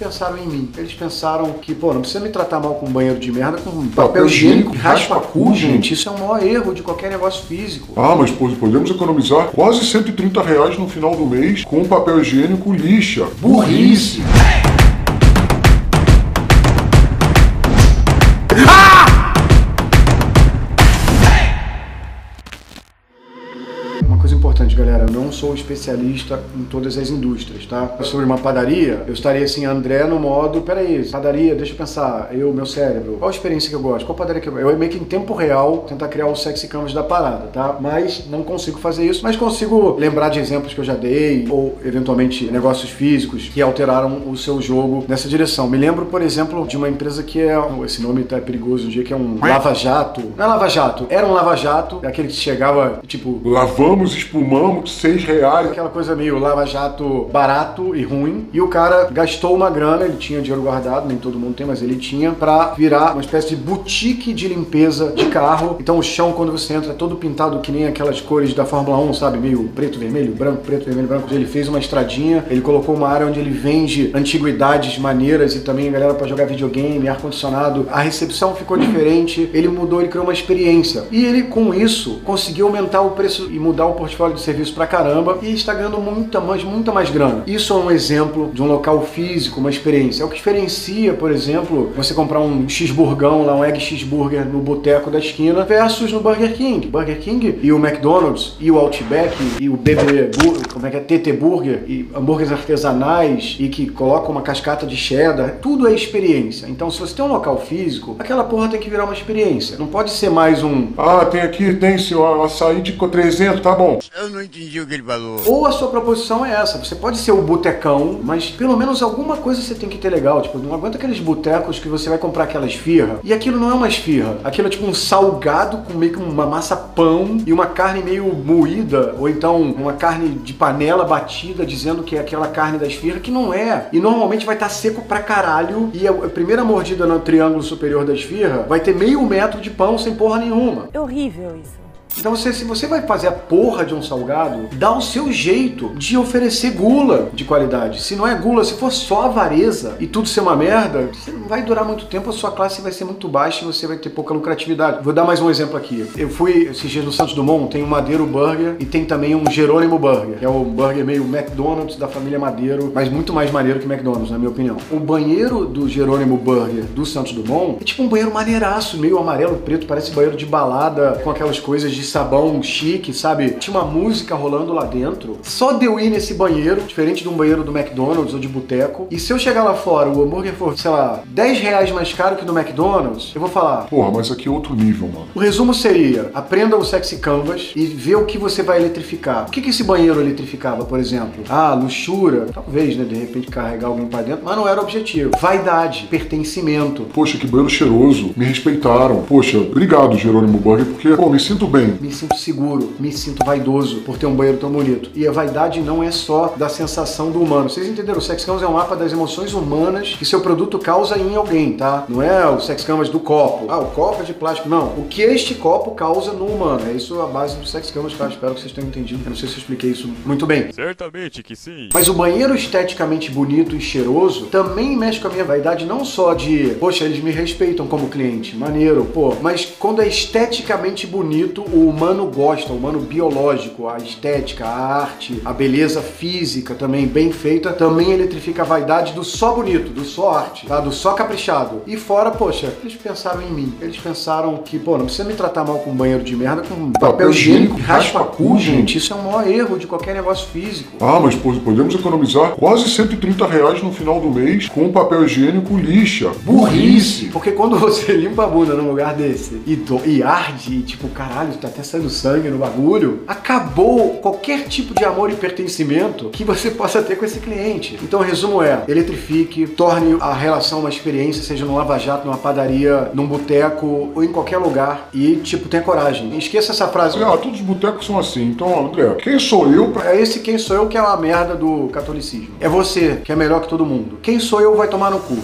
pensaram em mim. Eles pensaram que, pô, não precisa me tratar mal com um banheiro de merda, com papel, papel higiênico, raspa cu, gente. Isso é o maior erro de qualquer negócio físico. Ah, mas podemos economizar quase 130 reais no final do mês com papel higiênico lixa. Burrice! importante, galera. Não sou especialista em todas as indústrias, tá? Sobre uma padaria, eu estaria assim, André, no modo, peraí, padaria, deixa eu pensar, eu, meu cérebro, qual a experiência que eu gosto? Qual padaria que eu? Eu meio que em tempo real tentar criar o sexy canvas da parada, tá? Mas não consigo fazer isso, mas consigo lembrar de exemplos que eu já dei, ou eventualmente negócios físicos que alteraram o seu jogo nessa direção. Me lembro, por exemplo, de uma empresa que é, esse nome tá perigoso um dia, que é um lava-jato. Não é lava-jato, era um lava-jato, aquele que chegava, tipo... Lavamos espumante fumamos, seis reais. Aquela coisa meio lava-jato barato e ruim. E o cara gastou uma grana, ele tinha dinheiro guardado, nem todo mundo tem, mas ele tinha, pra virar uma espécie de boutique de limpeza de carro. Então o chão, quando você entra, é todo pintado que nem aquelas cores da Fórmula 1, sabe? Meio preto, vermelho, branco, preto, vermelho, branco. Ele fez uma estradinha, ele colocou uma área onde ele vende antiguidades maneiras e também galera para jogar videogame, ar-condicionado. A recepção ficou diferente, ele mudou, ele criou uma experiência. E ele, com isso, conseguiu aumentar o preço e mudar o portfólio de serviço pra caramba e está ganhando muita mais, muita mais grana. Isso é um exemplo de um local físico, uma experiência. É o que diferencia, por exemplo, você comprar um cheeseburgão lá, um egg cheeseburger no boteco da esquina versus no Burger King. Burger King e o McDonald's e o Outback e o BB como é que é, TT Burger e hambúrgueres artesanais e que colocam uma cascata de cheddar, tudo é experiência. Então, se você tem um local físico, aquela porra tem que virar uma experiência. Não pode ser mais um. Ah, tem aqui, tem senhor, açaí de 300, tá bom. Eu não entendi o que ele falou. Ou a sua proposição é essa, você pode ser o botecão, mas pelo menos alguma coisa você tem que ter legal. Tipo, não aguenta aqueles botecos que você vai comprar aquela esfirra e aquilo não é uma esfirra. Aquilo é tipo um salgado com meio que uma massa pão e uma carne meio moída, ou então uma carne de panela batida dizendo que é aquela carne da esfirra, que não é. E normalmente vai estar tá seco pra caralho e a primeira mordida no triângulo superior da esfirra vai ter meio metro de pão sem porra nenhuma. É horrível isso. Então, você, se você vai fazer a porra de um salgado, dá o seu jeito de oferecer gula de qualidade. Se não é gula, se for só avareza e tudo ser uma merda, você não vai durar muito tempo, a sua classe vai ser muito baixa e você vai ter pouca lucratividade. Vou dar mais um exemplo aqui. Eu fui esses dias no Santos Dumont, tem o Madeiro Burger e tem também um Jerônimo Burger, que é o burger meio McDonald's da família Madeiro, mas muito mais maneiro que McDonald's, na minha opinião. O banheiro do Jerônimo Burger do Santos Dumont é tipo um banheiro maneiraço, meio amarelo, preto, parece banheiro de balada, com aquelas coisas de de sabão chique, sabe? Tinha uma música rolando lá dentro. Só de eu ir nesse banheiro, diferente de um banheiro do McDonald's ou de boteco, e se eu chegar lá fora, o hambúrguer for, sei lá, 10 reais mais caro que no McDonald's, eu vou falar. Porra, mas aqui é outro nível, mano. O resumo seria: aprenda o sexy canvas e vê o que você vai eletrificar. O que, que esse banheiro eletrificava, por exemplo? Ah, luxúria, talvez, né? De repente carregar alguém para dentro, mas não era o objetivo. Vaidade, pertencimento. Poxa, que banheiro cheiroso. Me respeitaram. Poxa, obrigado, Jerônimo Burger, porque, pô, me sinto bem me sinto seguro, me sinto vaidoso por ter um banheiro tão bonito. E a vaidade não é só da sensação do humano. Vocês entenderam? O Sex Canvas é um mapa das emoções humanas que seu produto causa em alguém, tá? Não é o Sex Canvas do copo. Ah, o copo é de plástico. Não. O que este copo causa no humano. É isso a base do Sex Canvas, tá? Espero que vocês tenham entendido. Eu não sei se eu expliquei isso muito bem. Certamente que sim. Mas o banheiro esteticamente bonito e cheiroso também mexe com a minha vaidade, não só de, poxa, eles me respeitam como cliente, maneiro, pô. Mas quando é esteticamente bonito, o humano gosta, o humano biológico, a estética, a arte, a beleza física também bem feita, também eletrifica a vaidade do só bonito, do só arte, tá? Do só caprichado. E fora, poxa, eles pensaram em mim. Eles pensaram que, pô, não precisa me tratar mal com um banheiro de merda, com papel, papel higiênico, raspa cu, gente. Isso é o maior erro de qualquer negócio físico. Ah, mas podemos economizar quase 130 reais no final do mês com papel higiênico lixa. Burrice! Porque quando você limpa a bunda num lugar desse e, do, e arde, e tipo, caralho, tá até saindo sangue no bagulho, acabou qualquer tipo de amor e pertencimento que você possa ter com esse cliente. Então o resumo é: eletrifique, torne a relação uma experiência, seja no lava-jato, numa padaria, num boteco ou em qualquer lugar. E, tipo, tenha coragem. Esqueça essa frase. Ah, todos os botecos são assim. Então, André, quem sou eu pra. É esse quem sou eu que é uma merda do catolicismo. É você que é melhor que todo mundo. Quem sou eu vai tomar no cu.